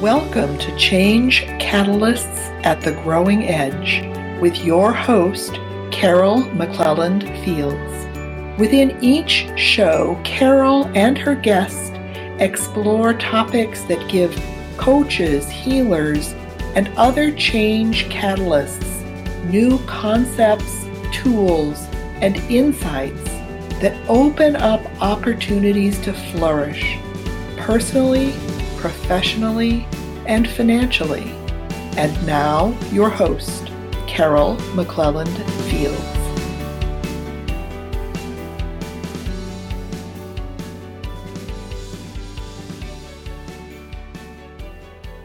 Welcome to Change Catalysts at the Growing Edge with your host, Carol McClelland Fields. Within each show, Carol and her guests explore topics that give coaches, healers, and other change catalysts new concepts, tools, and insights that open up opportunities to flourish personally professionally, and financially. And now, your host, Carol McClelland Fields.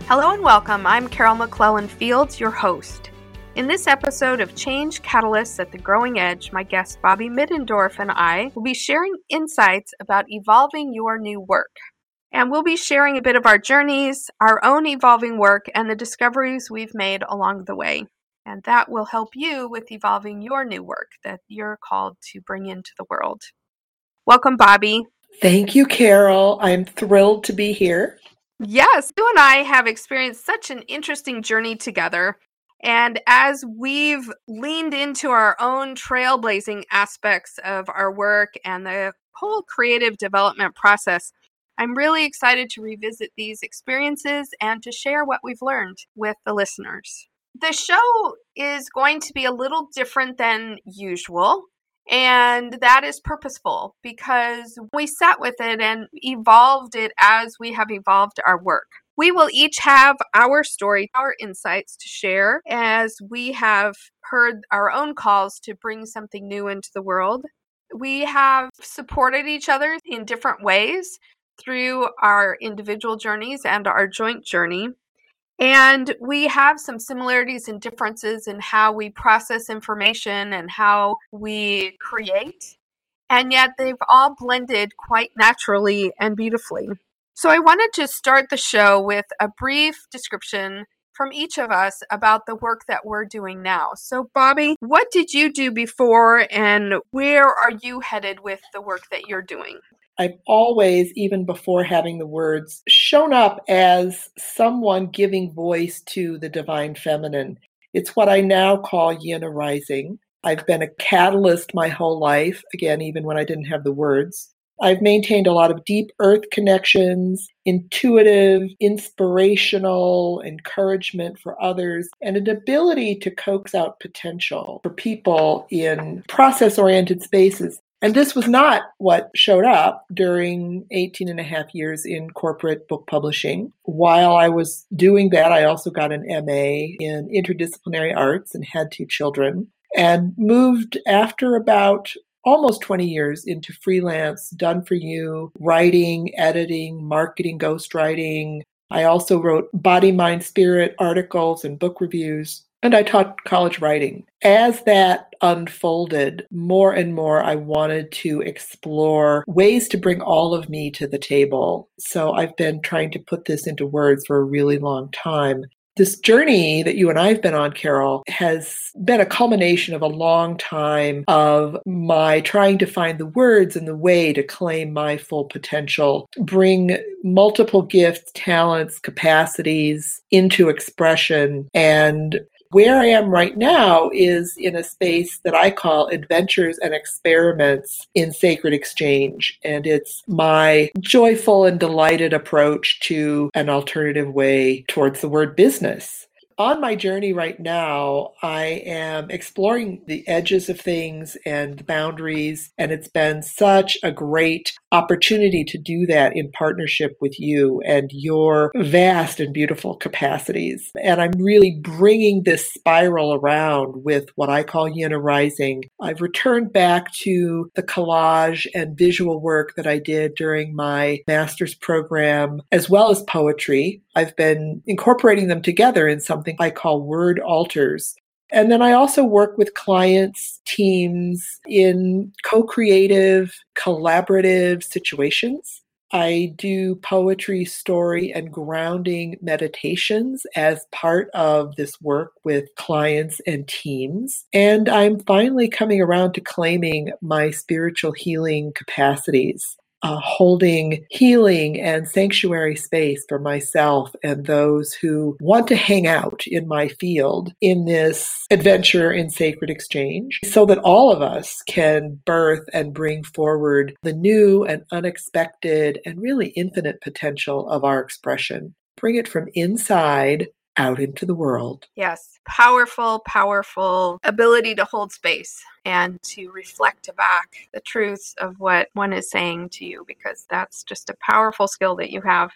Hello and welcome. I'm Carol McClelland Fields, your host. In this episode of Change Catalysts at the Growing Edge, my guest Bobbye Middendorf and I will be sharing insights about evolving your new work. And we'll be sharing a bit of our journeys, our own evolving work, and the discoveries we've made along the way. And that will help you with evolving your new work that you're called to bring into the world. Welcome, Bobbye. Thank you, Carol. I'm thrilled to be here. Yes, you and I have experienced such an interesting journey together. And as we've leaned into our own trailblazing aspects of our work and the whole creative development process, I'm really excited to revisit these experiences and to share what we've learned with the listeners. The show is going to be a little different than usual, and that is purposeful because we sat with it and evolved it as we have evolved our work. We will each have our story, our insights to share as we have heard our own calls to bring something new into the world. We have supported each other in different ways through our individual journeys and our joint journey. And we have some similarities and differences in how we process information and how we create. And yet they've all blended quite naturally and beautifully. So I wanted to start the show with a brief description from each of us about the work that we're doing now. So, Bobbye, what did you do before and where are you headed with the work that you're doing? I've always, even before having the words, shown up as someone giving voice to the divine feminine. It's what I now call yin arising. I've been a catalyst my whole life, again, even when I didn't have the words. I've maintained a lot of deep earth connections, intuitive, inspirational encouragement for others, and an ability to coax out potential for people in process oriented spaces and this was not what showed up during 18 and a half years in corporate book publishing. While I was doing that, I also got an MA in interdisciplinary arts and had two children and moved after about almost 20 years into freelance, done for you, writing, editing, marketing, ghostwriting. I also wrote body, mind, spirit articles and book reviews and I taught college writing. As that unfolded, more and more I wanted to explore ways to bring all of me to the table. So I've been trying to put this into words for a really long time. This journey that you and I have been on, Carol, has been a culmination of a long time of my trying to find the words and the way to claim my full potential, bring multiple gifts, talents, capacities into expression, and where I am right now is in a space that I call adventures and experiments in sacred exchange. And it's my joyful and delighted approach to an alternative way towards the word business on my journey right now, I am exploring the edges of things and the boundaries, and it's been such a great opportunity to do that in partnership with you and your vast and beautiful capacities. And I'm really bringing this spiral around with what I call yin arising. I've returned back to the collage and visual work that I did during my master's program, as well as poetry. I've been incorporating them together in something I call word altars. And then I also work with clients, teams in co creative, collaborative situations. I do poetry, story, and grounding meditations as part of this work with clients and teams. And I'm finally coming around to claiming my spiritual healing capacities. Uh, holding healing and sanctuary space for myself and those who want to hang out in my field in this adventure in sacred exchange so that all of us can birth and bring forward the new and unexpected and really infinite potential of our expression. Bring it from inside out into the world. Yes, powerful, powerful ability to hold space and to reflect back the truths of what one is saying to you because that's just a powerful skill that you have.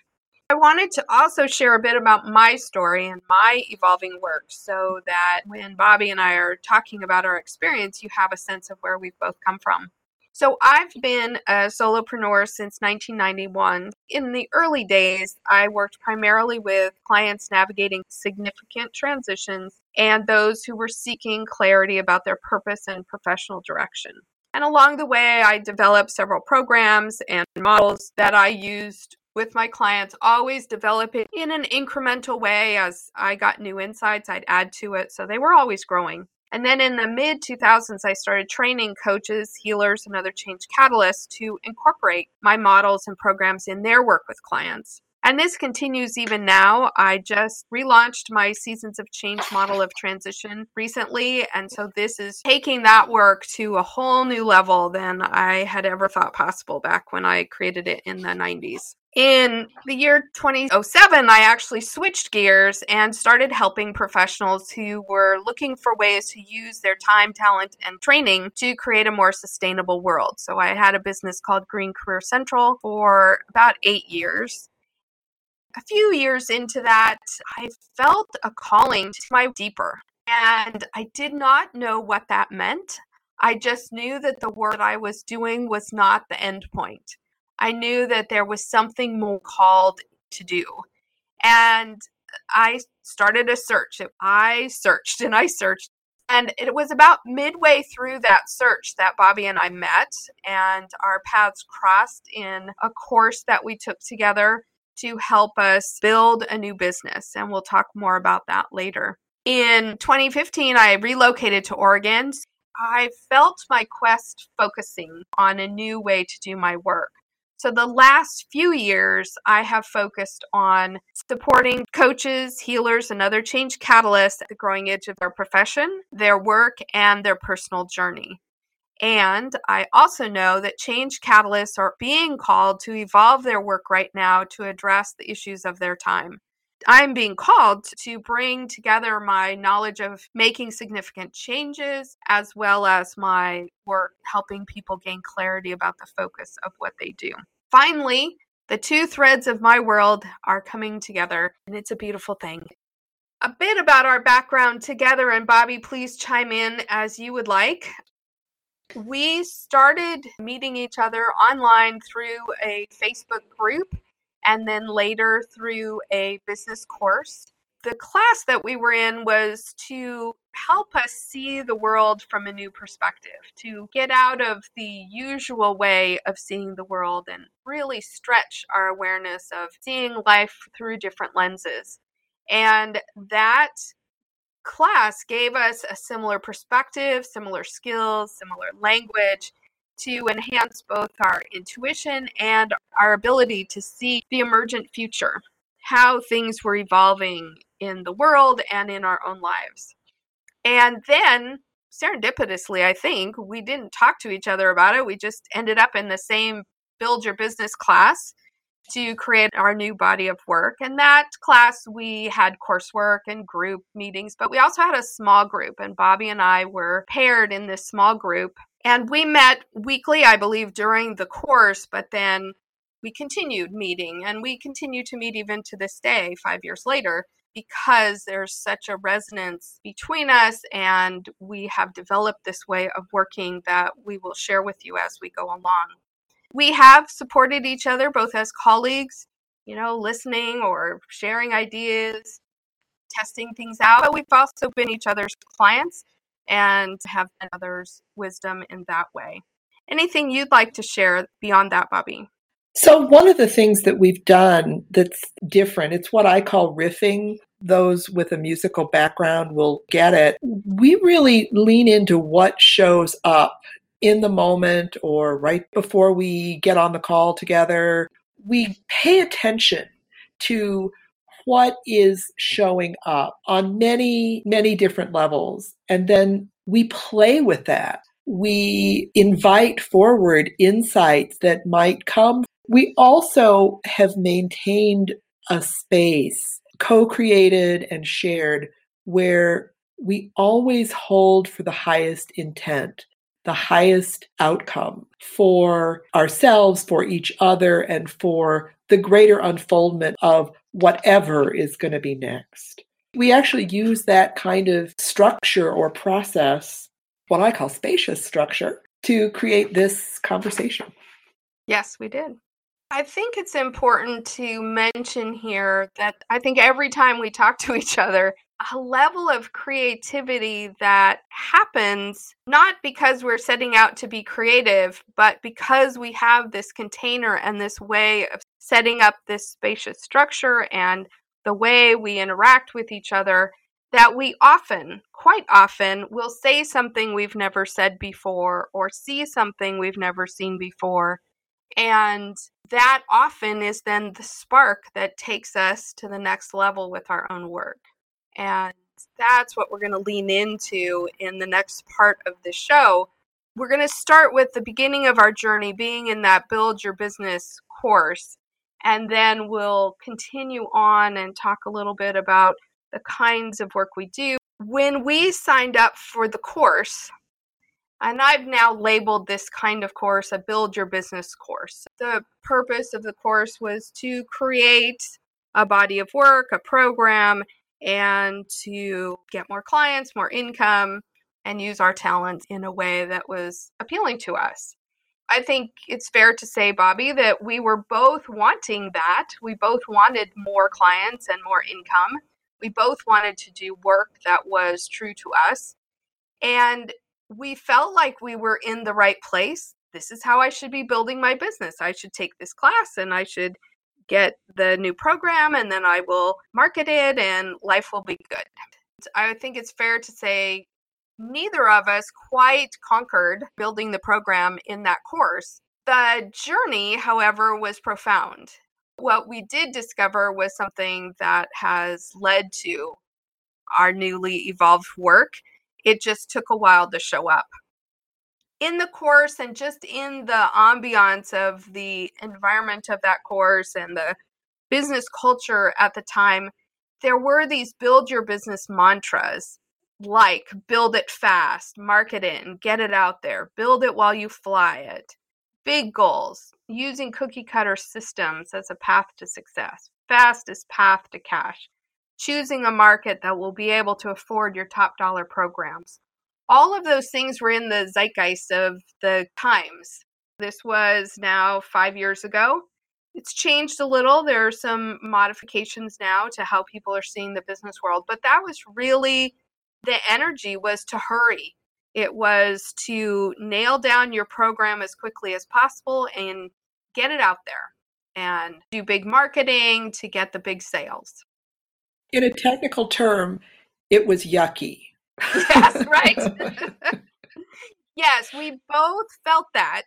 I wanted to also share a bit about my story and my evolving work so that when Bobbye and I are talking about our experience, you have a sense of where we've both come from. So I've been a solopreneur since 1991. In the early days, I worked primarily with clients navigating significant transitions and those who were seeking clarity about their purpose and professional direction. And along the way, I developed several programs and models that I used with my clients, always developing in an incremental way. As I got new insights, I'd add to it. So they were always growing. And then in the mid 2000s, I started training coaches, healers, and other change catalysts to incorporate my models and programs in their work with clients. And this continues even now. I just relaunched my Seasons of Change model of transition recently. And so this is taking that work to a whole new level than I had ever thought possible back when I created it in the 90s. In the year 2007, I actually switched gears and started helping professionals who were looking for ways to use their time, talent, and training to create a more sustainable world. So I had a business called Green Career Central for about eight years. A few years into that, I felt a calling to my deeper, and I did not know what that meant. I just knew that the work that I was doing was not the end point. I knew that there was something more called to do. And I started a search. I searched and I searched. And it was about midway through that search that Bobbye and I met, and our paths crossed in a course that we took together to help us build a new business. And we'll talk more about that later. In 2015, I relocated to Oregon. I felt my quest focusing on a new way to do my work. So, the last few years, I have focused on supporting coaches, healers, and other change catalysts at the growing edge of their profession, their work, and their personal journey. And I also know that change catalysts are being called to evolve their work right now to address the issues of their time. I'm being called to bring together my knowledge of making significant changes as well as my work helping people gain clarity about the focus of what they do. Finally, the two threads of my world are coming together, and it's a beautiful thing. A bit about our background together, and Bobbye, please chime in as you would like. We started meeting each other online through a Facebook group and then later through a business course. The class that we were in was to help us see the world from a new perspective, to get out of the usual way of seeing the world and really stretch our awareness of seeing life through different lenses. And that class gave us a similar perspective, similar skills, similar language to enhance both our intuition and our ability to see the emergent future, how things were evolving in the world and in our own lives. And then, serendipitously, I think, we didn't talk to each other about it. We just ended up in the same Build Your Business class to create our new body of work. In that class, we had coursework and group meetings, but we also had a small group. And Bobbye and I were paired in this small group. And we met weekly, I believe, during the course, but then we continued meeting and we continue to meet even to this day, five years later, because there's such a resonance between us and we have developed this way of working that we will share with you as we go along we have supported each other both as colleagues, you know, listening or sharing ideas, testing things out. But we've also been each other's clients and have been others' wisdom in that way. Anything you'd like to share beyond that, Bobbye? So, one of the things that we've done that's different, it's what I call riffing. Those with a musical background will get it. We really lean into what shows up in the moment or right before we get on the call together. We pay attention to what is showing up on many, many different levels. And then we play with that. We invite forward insights that might come. We also have maintained a space, co created and shared, where we always hold for the highest intent, the highest outcome for ourselves, for each other, and for the greater unfoldment of whatever is going to be next. We actually use that kind of structure or process, what I call spacious structure, to create this conversation. Yes, we did. I think it's important to mention here that I think every time we talk to each other, a level of creativity that happens not because we're setting out to be creative, but because we have this container and this way of setting up this spacious structure and the way we interact with each other that we often, quite often, will say something we've never said before or see something we've never seen before. And that often is then the spark that takes us to the next level with our own work. And that's what we're going to lean into in the next part of the show. We're going to start with the beginning of our journey being in that Build Your Business course. And then we'll continue on and talk a little bit about the kinds of work we do. When we signed up for the course, and I've now labeled this kind of course a Build Your Business course. The purpose of the course was to create a body of work, a program, and to get more clients, more income, and use our talents in a way that was appealing to us. I think it's fair to say, Bobbye, that we were both wanting that. We both wanted more clients and more income. We both wanted to do work that was true to us. And we felt like we were in the right place. This is how I should be building my business. I should take this class and I should get the new program and then I will market it and life will be good. I think it's fair to say neither of us quite conquered building the program in that course. The journey, however, was profound. What we did discover was something that has led to our newly evolved work. It just took a while to show up in the course and just in the ambiance of the environment of that course and the business culture at the time, there were these build your business mantras like build it fast, market it and get it out there, build it while you fly it, big goals, using cookie cutter systems as a path to success, fastest path to cash, choosing a market that will be able to afford your top dollar programs all of those things were in the zeitgeist of the times. This was now five years ago. It's changed a little. There are some modifications now to how people are seeing the business world, but that was really the energy was to hurry. It was to nail down your program as quickly as possible and get it out there and do big marketing to get the big sales. In a technical term, it was yucky yes, right. yes, we both felt that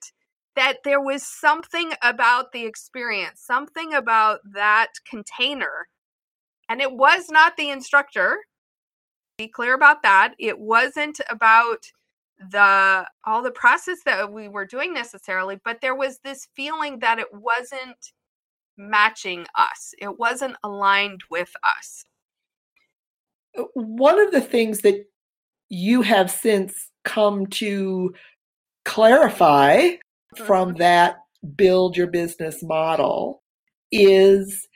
that there was something about the experience, something about that container. And it was not the instructor. Be clear about that. It wasn't about the all the process that we were doing necessarily, but there was this feeling that it wasn't matching us. It wasn't aligned with us. Uh, one of the things that you have since come to clarify from mm-hmm. that build your business model is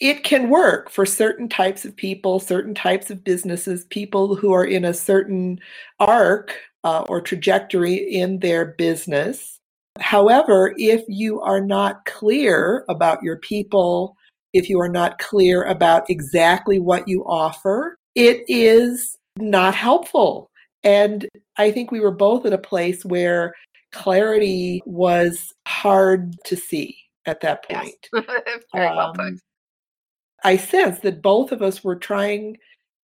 it can work for certain types of people, certain types of businesses, people who are in a certain arc uh, or trajectory in their business. However, if you are not clear about your people, if you are not clear about exactly what you offer, it is not helpful. And I think we were both at a place where clarity was hard to see at that point. Yes. Very um, well put. Um, I sense that both of us were trying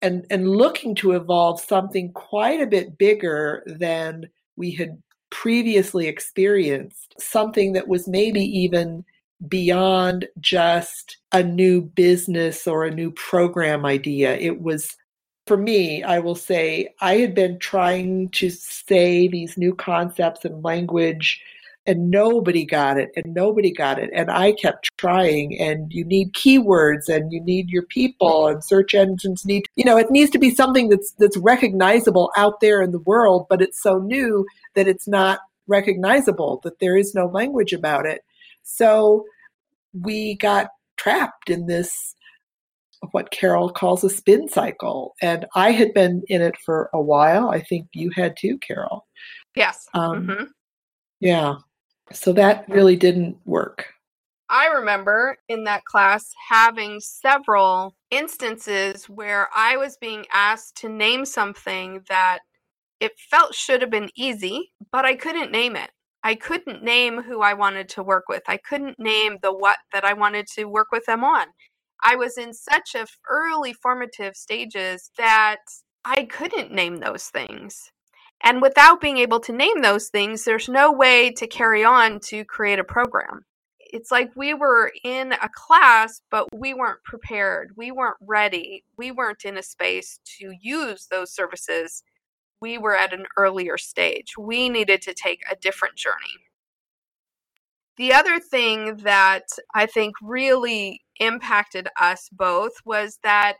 and, and looking to evolve something quite a bit bigger than we had previously experienced something that was maybe even beyond just a new business or a new program idea. It was, for me, I will say, I had been trying to say these new concepts and language and nobody got it and nobody got it and i kept trying and you need keywords and you need your people and search engines need you know it needs to be something that's that's recognizable out there in the world but it's so new that it's not recognizable that there is no language about it. So we got trapped in this what Carol calls a spin cycle. And I had been in it for a while. I think you had too, Carol. Yes. Um, mm-hmm. Yeah. So that really didn't work. I remember in that class having several instances where I was being asked to name something that it felt should have been easy, but I couldn't name it. I couldn't name who I wanted to work with. I couldn't name the what that I wanted to work with them on. I was in such a early formative stages that I couldn't name those things. And without being able to name those things, there's no way to carry on to create a program. It's like we were in a class, but we weren't prepared. We weren't ready. We weren't in a space to use those services we were at an earlier stage. We needed to take a different journey. The other thing that I think really impacted us both was that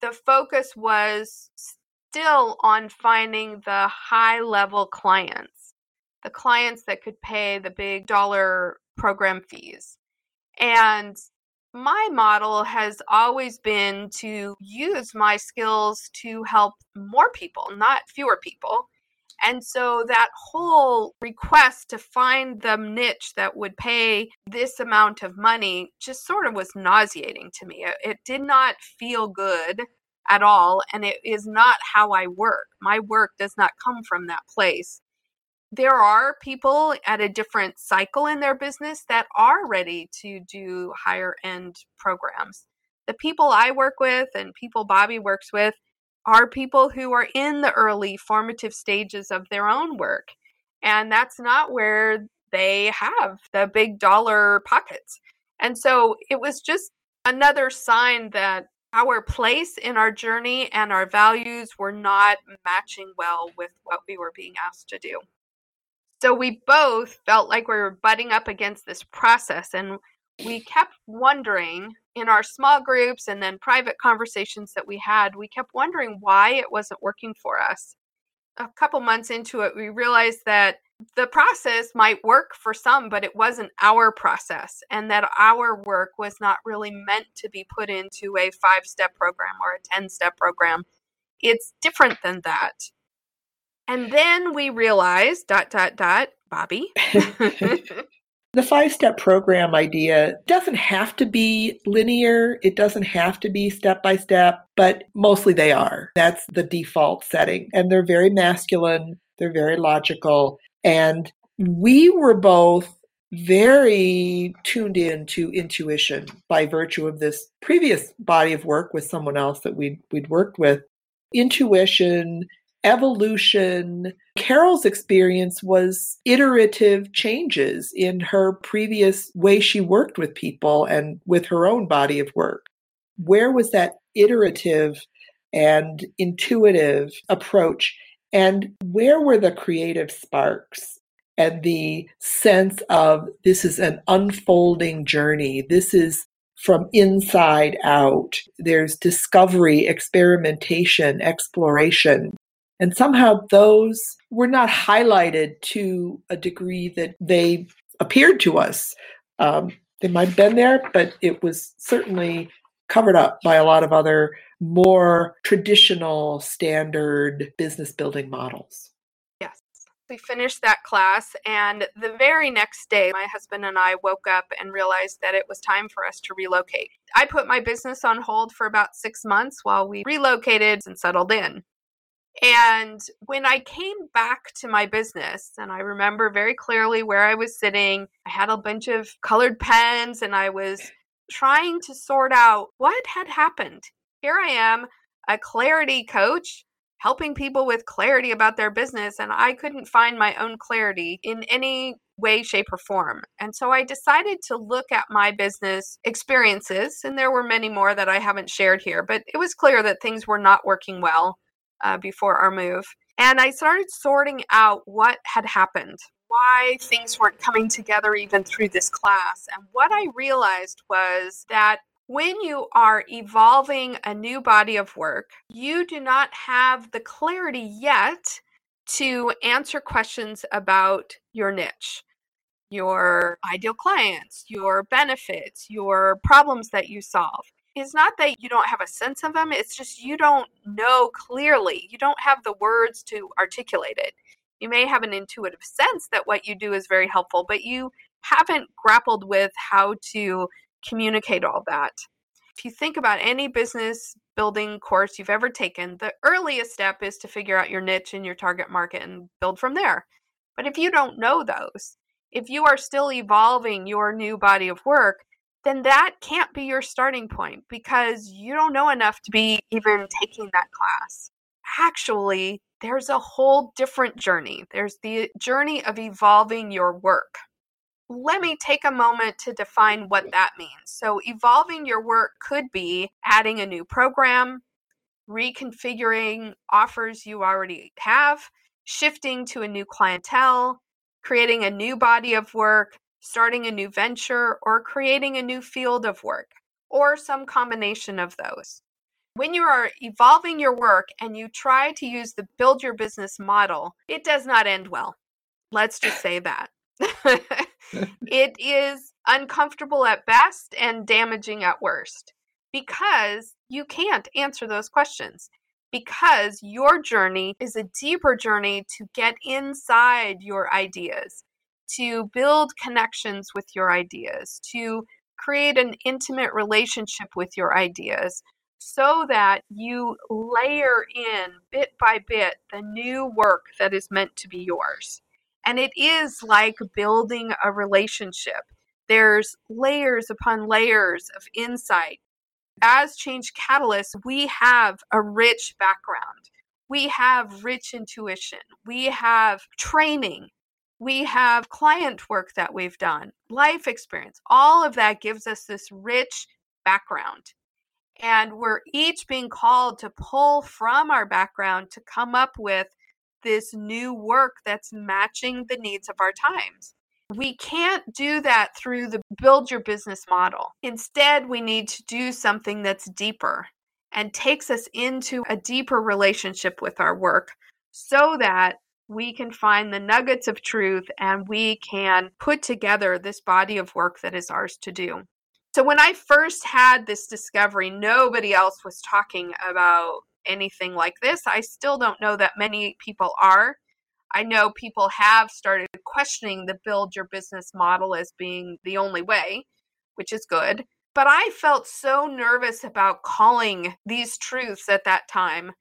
the focus was still on finding the high level clients, the clients that could pay the big dollar program fees. And my model has always been to use my skills to help more people, not fewer people. And so that whole request to find the niche that would pay this amount of money just sort of was nauseating to me. It, it, did not feel good at all. And it is not how I work. My work does not come from that place there are people at a different cycle in their business that are ready to do higher end programs. The people I work with and people Bobbye works with are people who are in the early formative stages of their own work. And that's not where they have the big dollar pockets. And so it was just another sign that our place in our journey and our values were not matching well with what we were being asked to do. So we both felt like we were butting up against this process. And we kept wondering in our small groups and then private conversations that we had, we kept wondering why it wasn't working for us. A couple months into it, we realized that the process might work for some, but it wasn't our process, and that our work was not really meant to be put into a five step program or a 10 step program. It's different than that. And then we realized, dot, dot, dot, Bobbye. the five step program idea doesn't have to be linear. It doesn't have to be step by step, but mostly they are. That's the default setting. And they're very masculine, they're very logical. And we were both very tuned in to intuition by virtue of this previous body of work with someone else that we'd, we'd worked with. Intuition evolution. Carol's experience was iterative changes in her previous way she worked with people and with her own body of work. Where was that iterative and intuitive approach? And where were the creative sparks and the sense of this is an unfolding journey? This is from inside out. There's discovery, experimentation, exploration. And somehow those were not highlighted to a degree that they appeared to us. Um, they might have been there, but it was certainly covered up by a lot of other more traditional standard business building models. Yes. We finished that class, and the very next day, my husband and I woke up and realized that it was time for us to relocate. I put my business on hold for about six months while we relocated and settled in. And when I came back to my business, and I remember very clearly where I was sitting, I had a bunch of colored pens and I was trying to sort out what had happened. Here I am, a clarity coach, helping people with clarity about their business, and I couldn't find my own clarity in any way, shape, or form. And so I decided to look at my business experiences, and there were many more that I haven't shared here, but it was clear that things were not working well uh, before our move. And I started sorting out what had happened, why things weren't coming together even through this class. And what I realized was that when you are evolving a new body of work, you do not have the clarity yet to answer questions about your niche, your ideal clients, your benefits, your problems that you solve. It's not that you don't have a sense of them, it's just you don't know clearly. You don't have the words to articulate it. You may have an intuitive sense that what you do is very helpful, but you haven't grappled with how to communicate all that. If you think about any business building course you've ever taken, the earliest step is to figure out your niche and your target market and build from there. But if you don't know those, if you are still evolving your new body of work, then that can't be your starting point because you don't know enough to be even taking that class. Actually, there's a whole different journey. There's the journey of evolving your work let me take a moment to define what that means. So, evolving your work could be adding a new program, reconfiguring offers you already have, shifting to a new clientele, creating a new body of work, starting a new venture, or creating a new field of work, or some combination of those. When you are evolving your work and you try to use the build your business model, it does not end well. Let's just say that. it is uncomfortable at best and damaging at worst because you can't answer those questions. Because your journey is a deeper journey to get inside your ideas, to build connections with your ideas, to create an intimate relationship with your ideas so that you layer in bit by bit the new work that is meant to be yours. And it is like building a relationship. There's layers upon layers of insight. As change catalysts, we have a rich background. We have rich intuition. We have training. We have client work that we've done, life experience. All of that gives us this rich background. And we're each being called to pull from our background to come up with this new work that's matching the needs of our times. We can't do that through the build your business model. Instead, we need to do something that's deeper and takes us into a deeper relationship with our work so that we can find the nuggets of truth and we can put together this body of work that is ours to do. So, when I first had this discovery, nobody else was talking about anything like this. I still don't know that many people are. I know people have started questioning the build your business model as being the only way, which is good. But I felt so nervous about calling these truths at that time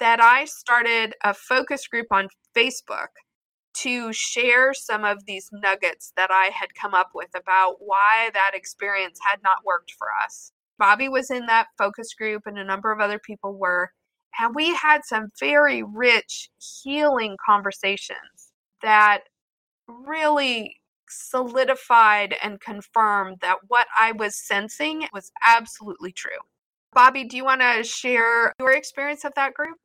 that I started a focus group on Facebook to share some of these nuggets that I had come up with about why that experience had not worked for us. Bobbye was in that focus group, and a number of other people were. And we had some very rich, healing conversations that really solidified and confirmed that what I was sensing was absolutely true. Bobbye, do you want to share your experience of that group?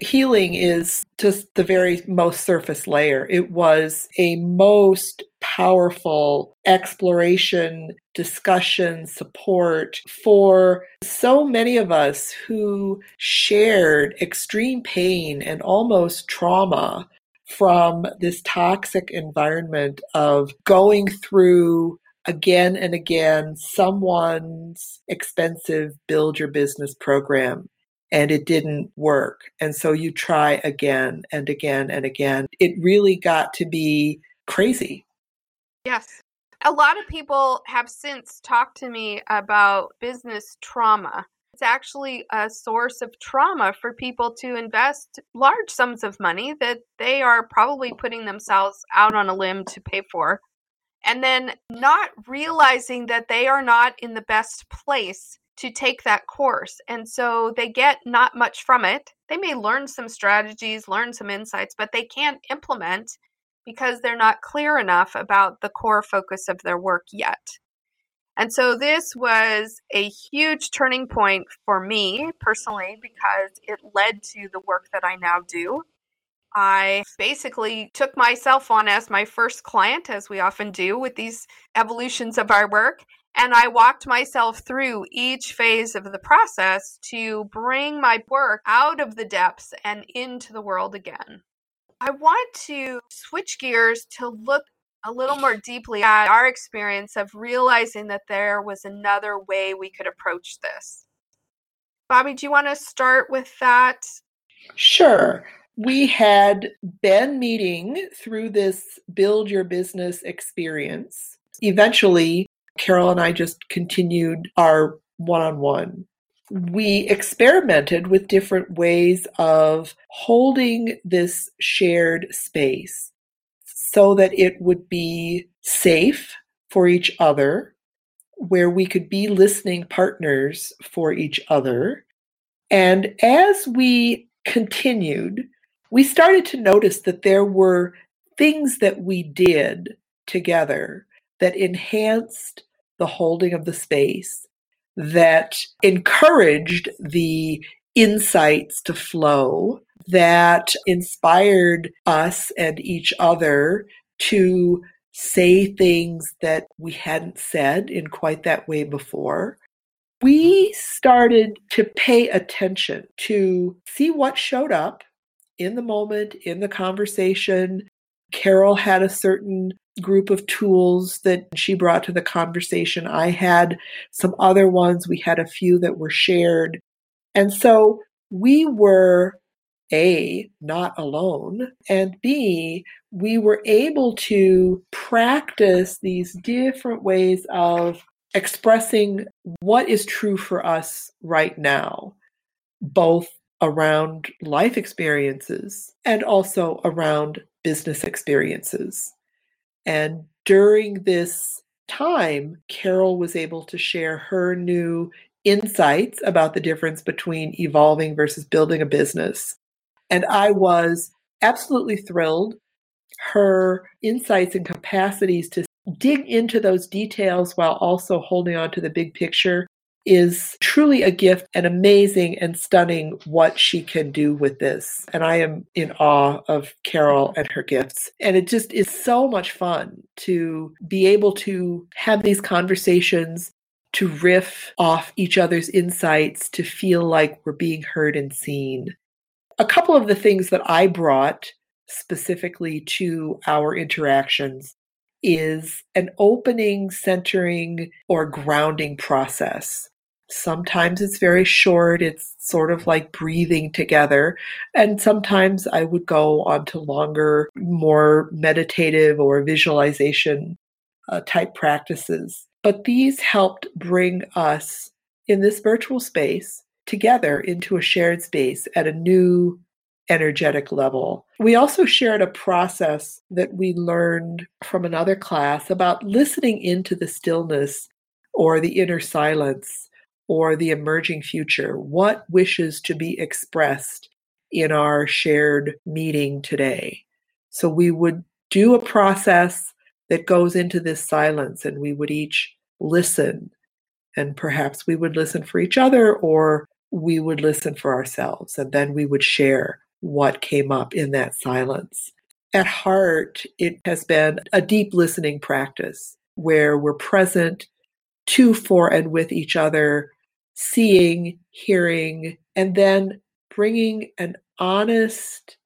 Healing is just the very most surface layer. It was a most powerful exploration, discussion, support for so many of us who shared extreme pain and almost trauma from this toxic environment of going through again and again someone's expensive build your business program and it didn't work. And so you try again and again and again. It really got to be crazy. Yes. A lot of people have since talked to me about business trauma. It's actually a source of trauma for people to invest large sums of money that they are probably putting themselves out on a limb to pay for. And then not realizing that they are not in the best place to take that course. And so they get not much from it. they may learn some strategies, learn some insights, but they can't implement because they're not clear enough about the core focus of their work yet. And so this was a huge turning point for me personally because it led to the work that I now do. I basically took myself on as my first client, as we often do with these evolutions of our work, and I walked myself through each phase of the process to bring my work out of the depths and into the world again. I want to switch gears to look a little more deeply at our experience of realizing that there was another way we could approach this. Bobbye, do you want to start with that? Sure. We had been meeting through this build your business experience. Eventually, Carol and I just continued our one on one. We experimented with different ways of holding this shared space so that it would be safe for each other, where we could be listening partners for each other. And as we continued, we started to notice that there were things that we did together that enhanced the holding of the space that encouraged the insights to flow, that inspired us and each other to say things that we hadn't said in quite that way before. We started to pay attention to see what showed up in the moment, in the conversation. Carol had a certain group of tools that she brought to the conversation. I had some other ones. We had a few that were shared. And so we were A, not alone, and B, we were able to practice these different ways of expressing what is true for us right now, both around life experiences and also around business experiences. And during this time, Carol was able to share her new insights about the difference between evolving versus building a business. And I was absolutely thrilled. Her insights and capacities to dig into those details while also holding on to the big picture is truly a gift and amazing and stunning what she can do with this. And I am in awe of Carol and her gifts. And it just is so much fun to be able to have these conversations, to riff off each other's insights, to feel like we're being heard and seen. A couple of the things that I brought specifically to our interactions is an opening, centering, or grounding process. Sometimes it's very short, it's sort of like breathing together. And sometimes I would go on to longer, more meditative or visualization uh, type practices. But these helped bring us in this virtual space together into a shared space at a new energetic level. We also shared a process that we learned from another class about listening into the stillness or the inner silence or the emerging future. What wishes to be expressed in our shared meeting today? So we would do a process that goes into this silence and we would each listen. And perhaps we would listen for each other or we would listen for ourselves. And then we would share what came up in that silence. At heart, it has been a deep listening practice where we're present to, for, and with each other, seeing, hearing, and then bringing an honest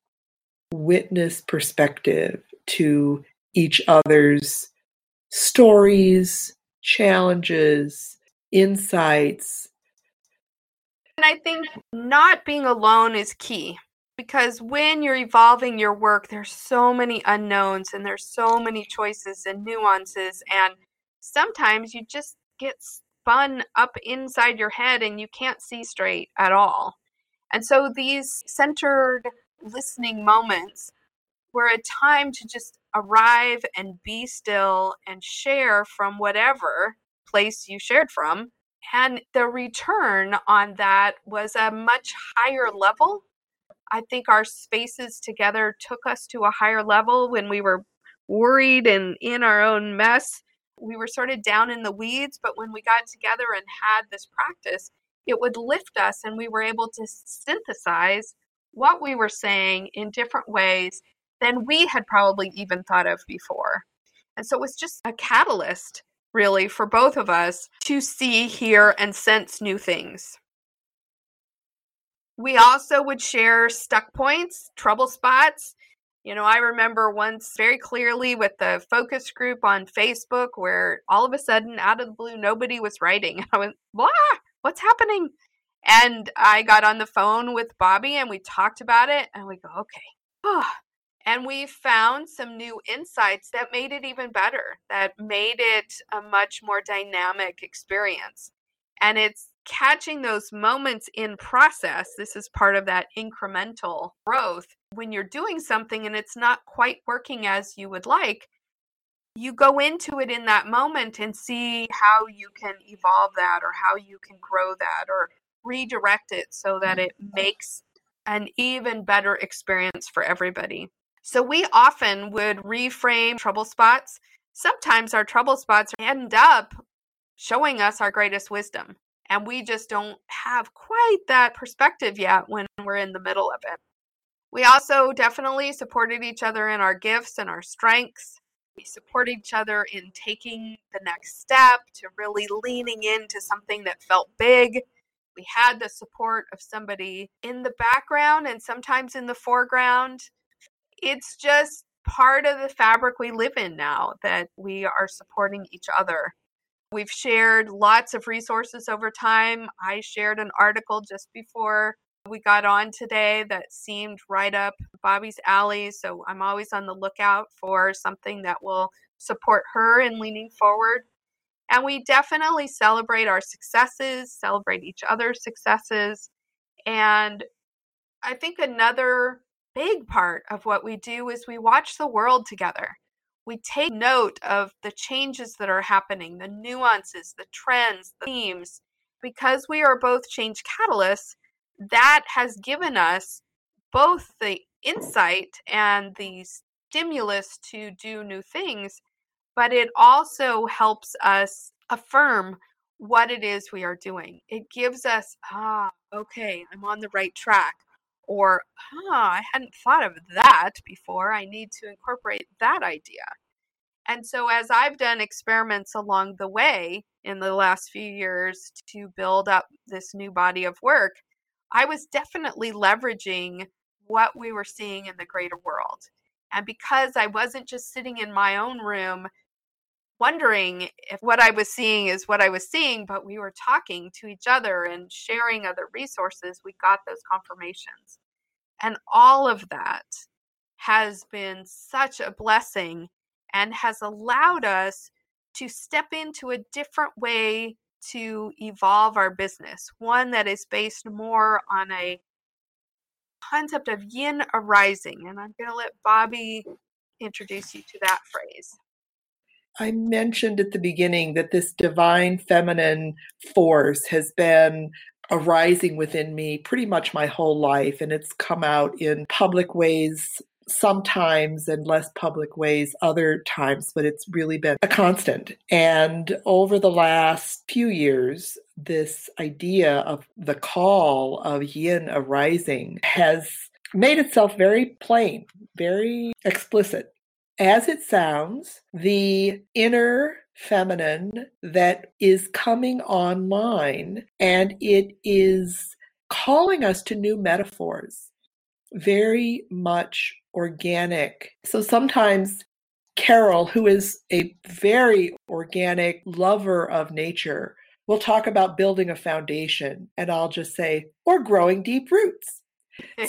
witness perspective to each other's stories, challenges, insights. And I think not being alone is key because when you're evolving your work there's so many unknowns and there's so many choices and nuances and sometimes you just get spun up inside your head and you can't see straight at all. And so these centered listening moments were a time to just arrive and be still and share from whatever place you shared from and the return on that was a much higher level I think our spaces together took us to a higher level when we were worried and in our own mess. We were sort of down in the weeds, but when we got together and had this practice, it would lift us and we were able to synthesize what we were saying in different ways than we had probably even thought of before. And so it was just a catalyst, really, for both of us to see, hear, and sense new things. We also would share stuck points, trouble spots. You know, I remember once very clearly with the focus group on Facebook where all of a sudden, out of the blue, nobody was writing. I went, blah, what's happening? And I got on the phone with Bobbye and we talked about it and we go, okay. Oh. And we found some new insights that made it even better, that made it a much more dynamic experience. And it's catching those moments in process. This is part of that incremental growth. When you're doing something and it's not quite working as you would like, you go into it in that moment and see how you can evolve that or how you can grow that or redirect it so that it makes an even better experience for everybody. So we often would reframe trouble spots. Sometimes our trouble spots end up showing us our greatest wisdom. And we just don't have quite that perspective yet when we're in the middle of it. We also definitely supported each other in our gifts and our strengths. We support each other in taking the next step to really leaning into something that felt big we had the support of somebody in the background and sometimes in the foreground. It's just part of the fabric we live in now that we are supporting each other. We've shared lots of resources over time. I shared an article just before we got on today that seemed right up Bobbye's alley. So I'm always on the lookout for something that will support her in leaning forward. And we definitely celebrate our successes, celebrate each other's successes. And I think another big part of what we do is we watch the world together. We take note of the changes that are happening, the nuances, the trends, the themes. Because we are both change catalysts, that has given us both the insight and the stimulus to do new things but it also helps us affirm what it is we are doing. It gives us, ah, okay, I'm on the right track. Or, ah, I hadn't thought of that before. I need to incorporate that idea. And so, as I've done experiments along the way in the last few years to build up this new body of work, I was definitely leveraging what we were seeing in the greater world. And because I wasn't just sitting in my own room wondering if what I was seeing is what I was seeing, but we were talking to each other and sharing other resources, we got those confirmations. And all of that has been such a blessing and has allowed us to step into a different way to evolve our business, one that is based more on a concept of yin arising. And I'm going to let Bobbye introduce you to that phrase. I mentioned at the beginning that this divine feminine force has been arising within me pretty much my whole life, and it's come out in public ways sometimes and less public ways other times, but it's really been a constant. And over the last few years, this idea of the call of yin arising has made itself very plain, very explicit as it sounds, the inner feminine that is coming online and it is calling us to new metaphors, very much organic. So sometimes Carol, who is a very organic lover of nature, will talk about building a foundation, and I'll just say, or growing deep roots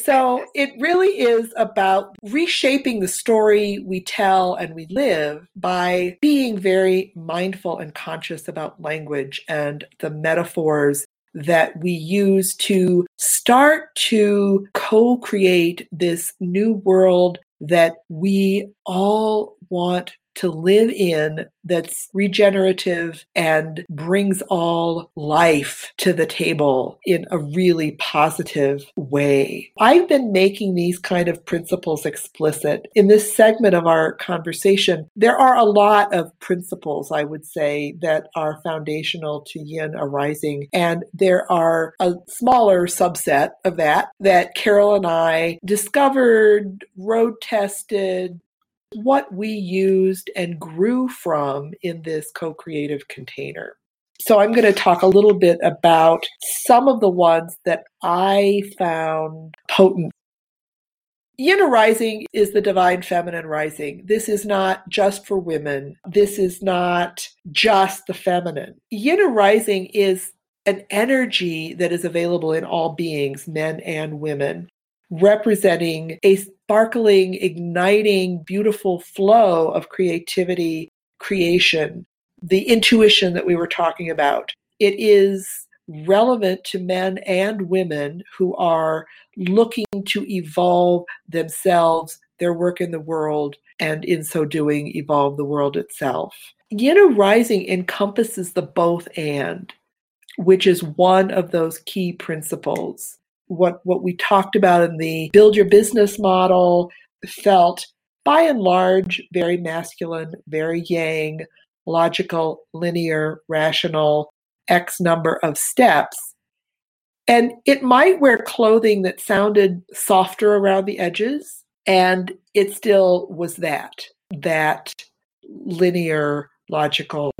so it really is about reshaping the story we tell and we live by being very mindful and conscious about language and the metaphors that we use to start to co create this new world that we all want to live in that's regenerative and brings all life to the table in a really positive way. I've been making these kind of principles explicit. In this segment of our conversation, there are a lot of principles, I would say, that are foundational to yin arising. And there are a smaller subset of that that Carol and I discovered, road tested, what we used and grew from in this co creative container. So, I'm going to talk a little bit about some of the ones that I found potent. Yin rising is the divine feminine rising. This is not just for women. This is not just the feminine. Yin rising is an energy that is available in all beings, men and women representing a sparkling, igniting, beautiful flow of creativity, creation, the intuition that we were talking about. It is relevant to men and women who are looking to evolve themselves, their work in the world, and in so doing, evolve the world itself. Yin Rising encompasses the both and, which is one of those key principles what what we talked about in the build your business model felt by and large very masculine, very yang, logical, linear, rational, X number of steps. And it might wear clothing that sounded softer around the edges, and it still was that, that linear, logical,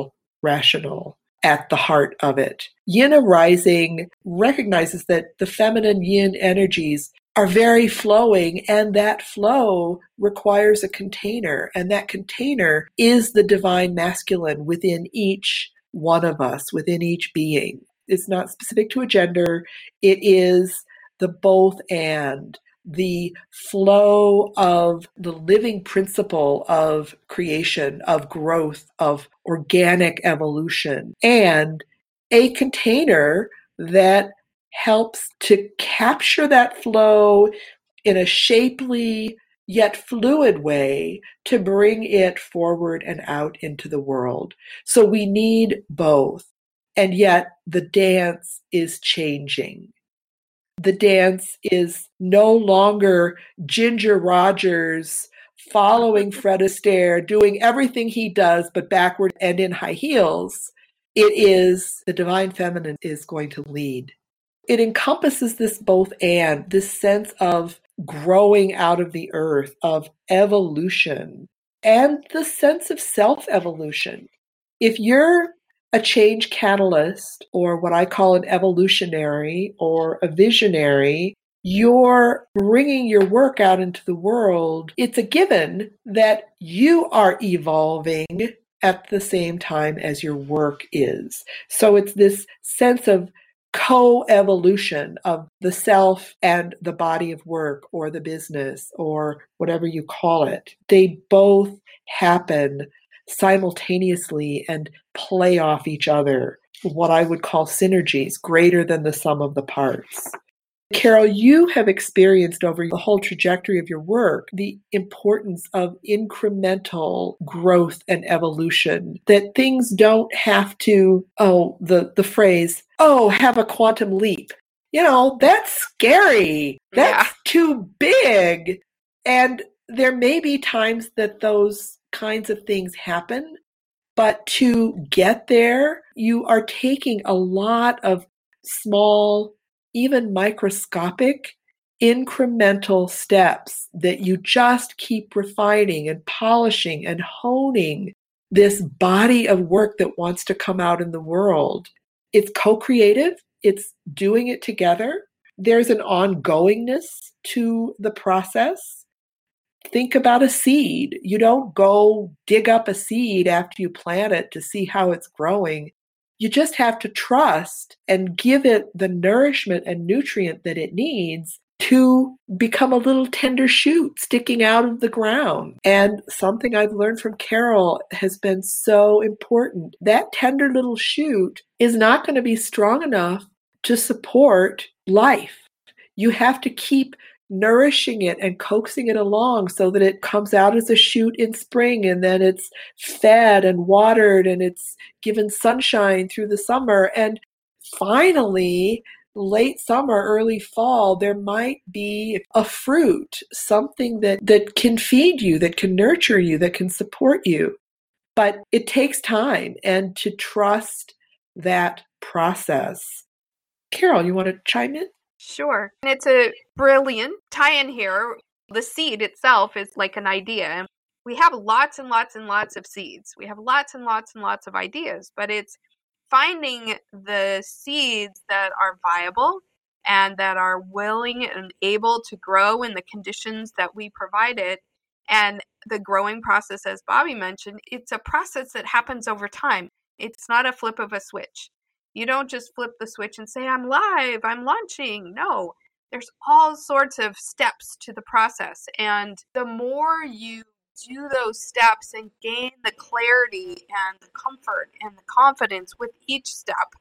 rational at the heart of it. Yin arising recognizes that the feminine yin energies are very flowing, and that flow requires a container, and that container is the divine masculine within each one of us, within each being. It's not specific to a gender, it is the both and the flow of the living principle of creation, of growth, of organic evolution, and a container that helps to capture that flow in a shapely yet fluid way to bring it forward and out into the world. So we need both. And yet the dance is changing the dance is no longer Ginger Rogers following Fred Astaire, doing everything he does, but backward and in high heels. It is the divine feminine is going to lead. It encompasses this both and, this sense of growing out of the earth, of evolution, and the sense of self evolution. If you're a change catalyst or what I call an evolutionary or a visionary, you're bringing your work out into the world. It's a given that you are evolving at the same time as your work is. So it's this sense of co evolution of the self and the body of work or the business or whatever you call it. They both happen simultaneously and play off each other, what I would call synergies greater than the sum of the parts. Carol, you have experienced over the whole trajectory of your work the importance of incremental growth and evolution, that things don't have to, oh, the, the phrase, oh, have a quantum leap. You know, that's scary. That's yeah. too big. And there may be times that those kinds of things happen. But to get there, you are taking a lot of small, even microscopic, incremental steps that you just keep refining and polishing and honing this body of work that wants to come out in the world. It's co creative, it's doing it together. There's an ongoingness to the process think about a seed. You don't go dig up a seed after you plant it to see how it's growing. You just have to trust and give it the nourishment and nutrient that it needs to become a little tender shoot sticking out of the ground. And something I've learned from Carol has been so important. That tender little shoot is not going to be strong enough to support life. You have to keep nourishing it and coaxing it along so that it comes out as a shoot in spring and then it's fed and watered and it's given sunshine through the summer. And finally, late summer, early fall, there might be a fruit, something that, that can feed you, that can nurture you, that can support you. But it takes time and to trust that process. Carol, you want to chime in? Sure. And it's a brilliant tie in here. The seed itself is like an idea. We have lots and lots and lots of seeds. We have lots and lots and lots of ideas, but it's finding the seeds that are viable and that are willing and able to grow in the conditions that we provided. And the growing process, as Bobbye mentioned, it's a process that happens over time. It's not a flip of a switch. You don't just flip the switch and say, I'm live, I'm launching. No, there's all sorts of steps to the process. And the more you do those steps and gain the clarity and the comfort and the confidence with each step,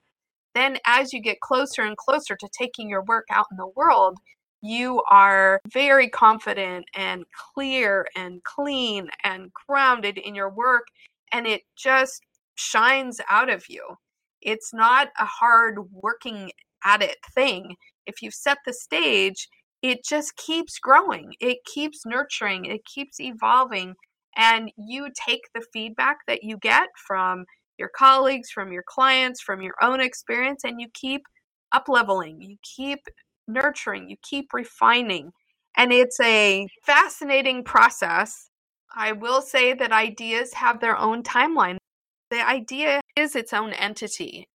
then as you get closer and closer to taking your work out in the world, you are very confident and clear and clean and grounded in your work, and it just shines out of you. It's not a hard working at it thing. If you've set the stage, it just keeps growing, it keeps nurturing, it keeps evolving. And you take the feedback that you get from your colleagues, from your clients, from your own experience, and you keep up leveling, you keep nurturing, you keep refining. And it's a fascinating process. I will say that ideas have their own timeline the idea is its own entity.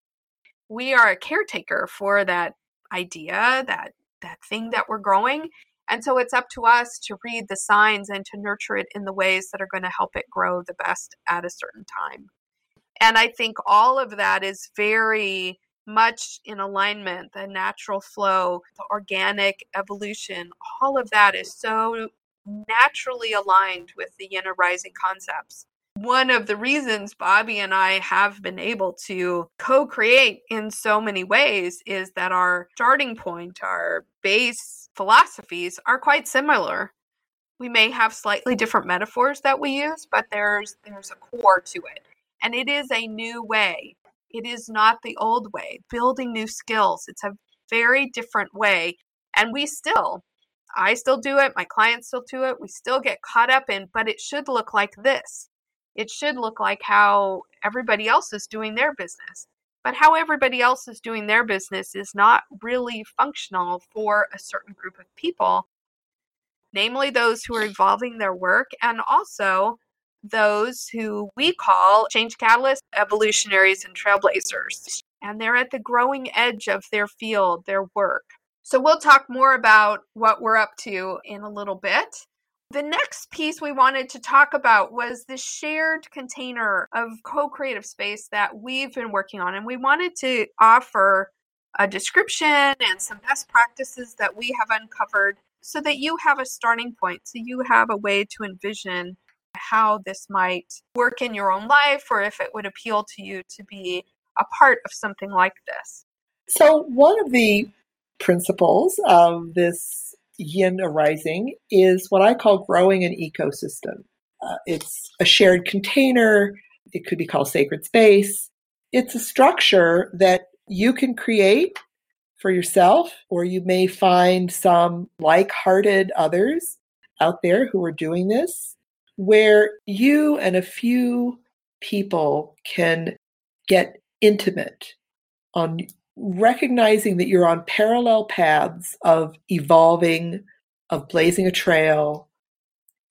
We are a caretaker for that idea, that that thing that we're growing. And so it's up to us to read the signs and to nurture it in the ways that are going to help it grow the best at a certain time. And I think all of that is very much in alignment, the natural flow, the organic evolution, all of that is so naturally aligned with the yin rising concepts one of the reasons Bobbye and I have been able to co create in so many ways is that our starting point, our base philosophies are quite similar. We may have slightly different metaphors that we use, but there's there's a core to it. And it is a new way. It is not the old way. Building new skills. It's a very different way. And we still, I still do it, my clients still do it, we still get caught up in, but it should look like this it should look like how everybody else is doing their business. But how everybody else is doing their business is not really functional for a certain group of people, namely those who are evolving their work and also those who we call change catalysts, evolutionaries, and trailblazers. And they're at the growing edge of their field, their work. So we'll talk more about what we're up to in a little bit. The next piece we wanted to talk about was the shared container of co creative space that we've been working on. And we wanted to offer a description and some best practices that we have uncovered so that you have a starting point, so you have a way to envision how this might work in your own life or if it would appeal to you to be a part of something like this. So, one of the principles of this yin arising is what I call growing an ecosystem. Uh, it's a shared container, it could be called sacred space. It's a structure that you can create for yourself, or you may find some like hearted others out there who are doing this, where you and a few people can get intimate on recognizing that you're on parallel paths of evolving, of blazing a trail,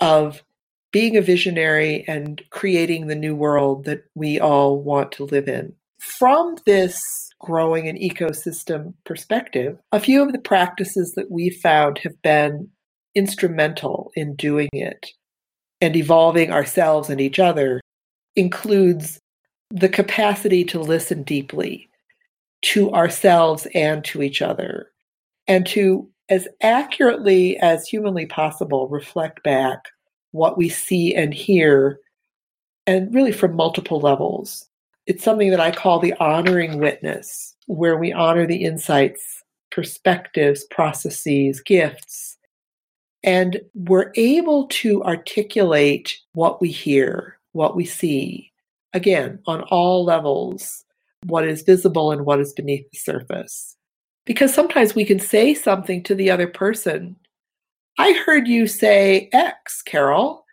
of being a visionary and creating the new world that we all want to live in. From this growing an ecosystem perspective, a few of the practices that we found have been instrumental in doing it and evolving ourselves and each other includes the capacity to listen deeply to ourselves and to each other, and to, as accurately as humanly possible, reflect back what we see and hear, and really from multiple levels. It's something that I call the honoring witness, where we honor the insights, perspectives, processes, gifts, And we're able to articulate what we hear, what we see, again, on all levels, what is visible and what is beneath the surface. Because sometimes we can say something to the other person. I heard you say X, Carol,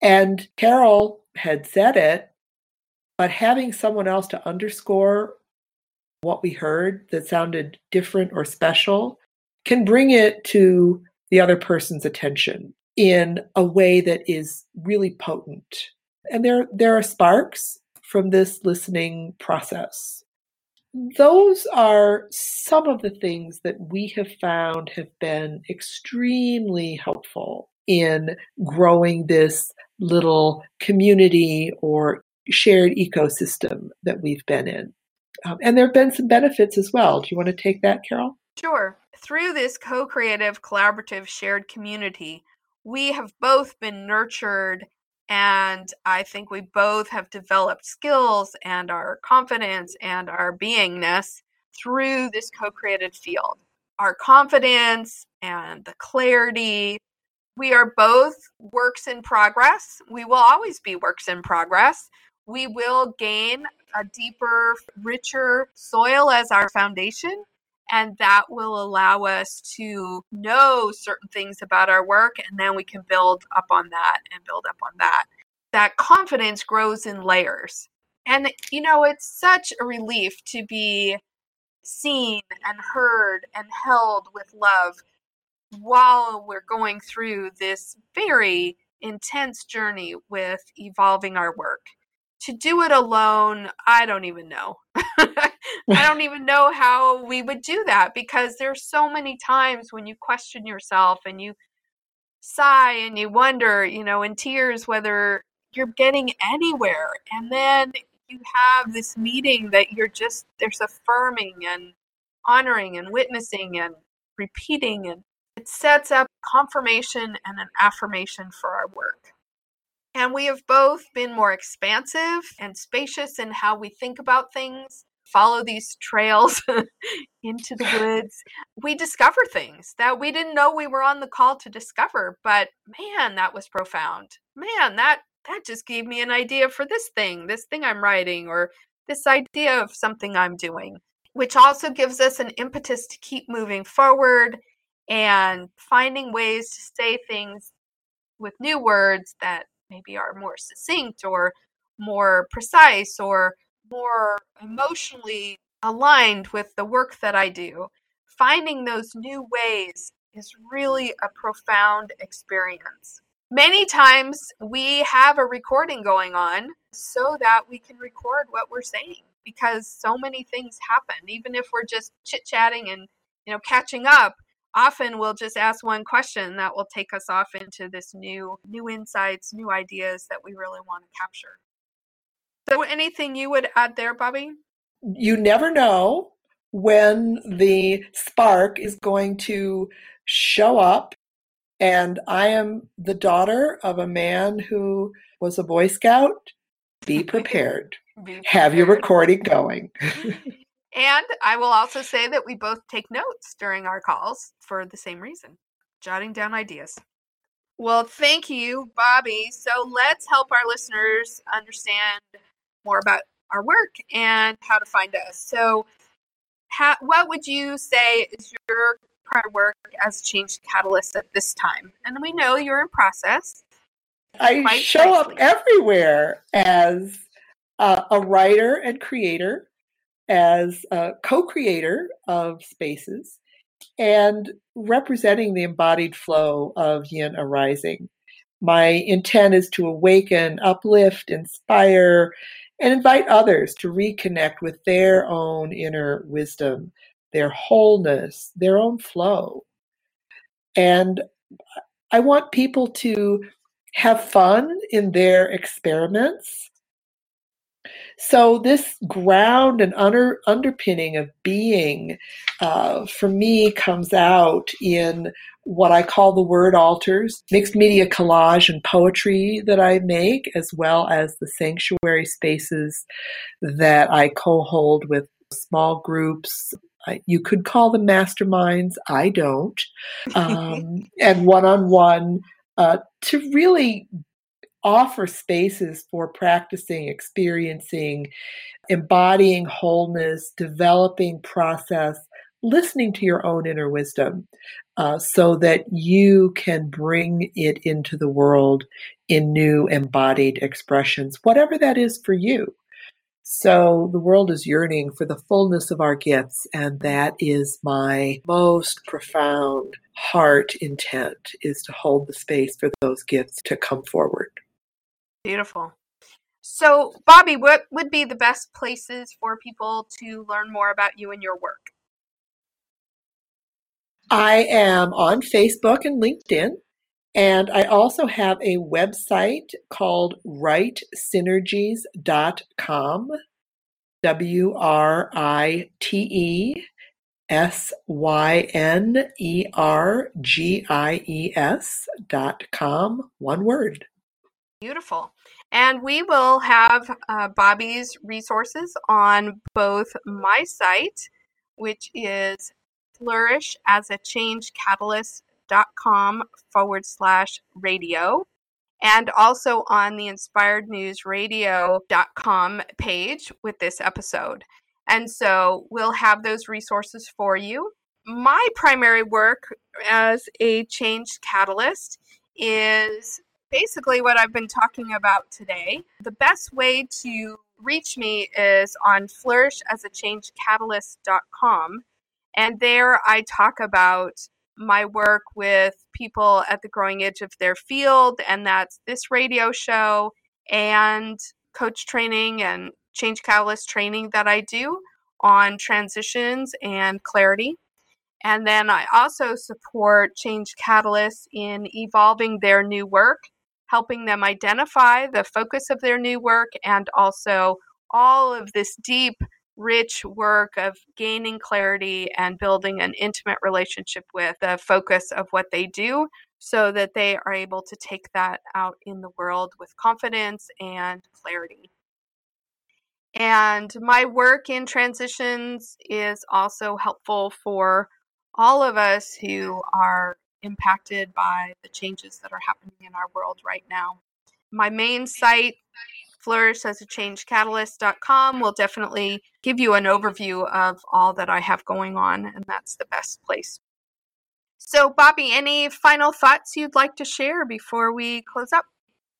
and Carol had said it, but having someone else to underscore what we heard that sounded different or special can bring it to the other person's attention in a way that is really potent. And there, there are sparks from this listening process. Those are some of the things that we have found have been extremely helpful in growing this little community or shared ecosystem that we've been in. Um, and there have been some benefits as well. Do you want to take that, Carol? Sure. Through this co creative, collaborative, shared community, we have both been nurtured and I think we both have developed skills and our confidence and our beingness through this co created field. Our confidence and the clarity. We are both works in progress. We will always be works in progress. We will gain a deeper, richer soil as our foundation. And that will allow us to know certain things about our work, and then we can build up on that and build up on that. That confidence grows in layers. And, you know, it's such a relief to be seen and heard and held with love while we're going through this very intense journey with evolving our work to do it alone, I don't even know. I don't even know how we would do that because there's so many times when you question yourself and you sigh and you wonder, you know, in tears whether you're getting anywhere. And then you have this meeting that you're just there's affirming and honoring and witnessing and repeating and it sets up confirmation and an affirmation for our work. And we have both been more expansive and spacious in how we think about things, follow these trails into the woods. We discover things that we didn't know we were on the call to discover, but man, that was profound. Man, that that just gave me an idea for this thing, this thing I'm writing or this idea of something I'm doing, which also gives us an impetus to keep moving forward and finding ways to say things with new words that maybe are more succinct or more precise or more emotionally aligned with the work that I do, finding those new ways is really a profound experience. Many times we have a recording going on so that we can record what we're saying because so many things happen. Even if we're just chit chatting and you know catching up, often we'll just ask one question that will take us off into this new new insights new ideas that we really want to capture so anything you would add there Bobbye you never know when the spark is going to show up and i am the daughter of a man who was a boy scout be prepared, be prepared. have your recording going And I will also say that we both take notes during our calls for the same reason, jotting down ideas. Well, thank you, Bobbye. So let's help our listeners understand more about our work and how to find us. So, how, what would you say is your prior work as change catalyst at this time? And we know you're in process. I show nicely. up everywhere as uh, a writer and creator as a co creator of spaces and representing the embodied flow of yin arising. My intent is to awaken, uplift, inspire, and invite others to reconnect with their own inner wisdom, their wholeness, their own flow. And I want people to have fun in their experiments so, this ground and under, underpinning of being uh, for me comes out in what I call the word altars, mixed media collage and poetry that I make, as well as the sanctuary spaces that I co hold with small groups you could call them masterminds. I don't. Um, and one on one to really offer spaces for practicing, experiencing, embodying wholeness, developing process, listening to your own inner wisdom uh, so that you can bring it into the world in new embodied expressions, whatever that is for you. So the world is yearning for the fullness of our gifts, and that is my most profound heart intent is to hold the space for those gifts to come forward. Beautiful. So, Bobbye, what would be the best places for people to learn more about you and your work? I am on Facebook and LinkedIn. And I also have a website called writesynergies.com. W R I T E S Y N E R G I E S dot com. One word. Beautiful. And we will have uh, Bobbye's resources on both my site, which is flourish as a change catalyst.com forward slash radio, and also on the inspirednewsradio.com page with this episode. And so we'll have those resources for you. My primary work as a change catalyst is basically what I've been talking about today. The best way to reach me is on flourishasachangecatalyst.com. And there I talk about my work with people at the growing edge of their field, and that's this radio show and coach training and change catalyst training that I do on transitions and clarity. And then I also support Change Catalysts in evolving their new work, helping them identify the focus of their new work and also all of this deep rich work of gaining clarity and building an intimate relationship with the focus of what they do so that they are able to take that out in the world with confidence and clarity. And my work in transitions is also helpful for all of us who are impacted by the changes that are happening in our world right now. My main site Flourish as a change catalyst.com will definitely give you an overview of all that I have going on, and that's the best place. So, Bobbye, any final thoughts you'd like to share before we close up?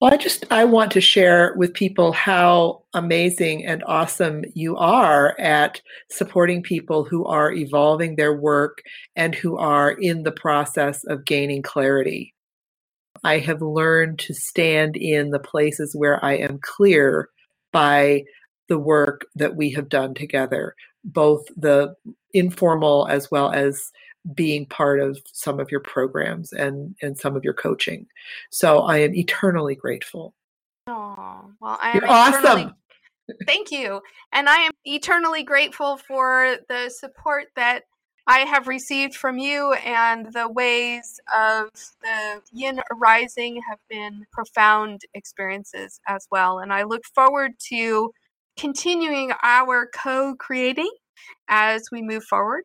Well, I just I want to share with people how amazing and awesome you are at supporting people who are evolving their work and who are in the process of gaining clarity. I have learned to stand in the places where I am clear by the work that we have done together, both the informal as well as being part of some of your programs and, and some of your coaching. So I am eternally grateful. Oh, well, I am You're awesome. Thank you. And I am eternally grateful for the support that I have received from you, and the ways of the yin arising have been profound experiences as well. And I look forward to continuing our co creating as we move forward.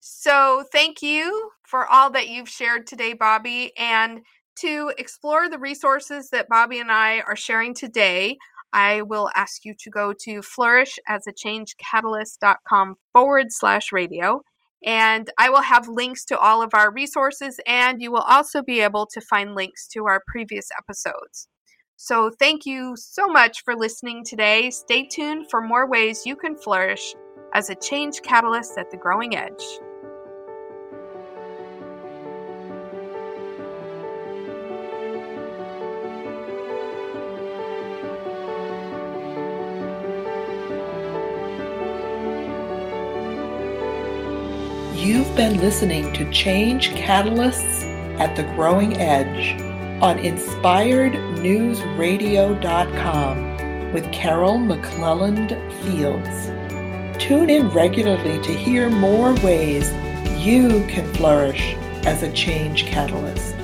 So, thank you for all that you've shared today, Bobbye. And to explore the resources that Bobbye and I are sharing today, I will ask you to go to flourishasachangecatalyst.com forward slash radio and I will have links to all of our resources, and you will also be able to find links to our previous episodes. So, thank you so much for listening today. Stay tuned for more ways you can flourish as a change catalyst at the growing edge. You've been listening to Change Catalysts at the Growing Edge on InspiredNewsRadio.com with Carol McClelland Fields. Tune in regularly to hear more ways you can flourish as a change catalyst.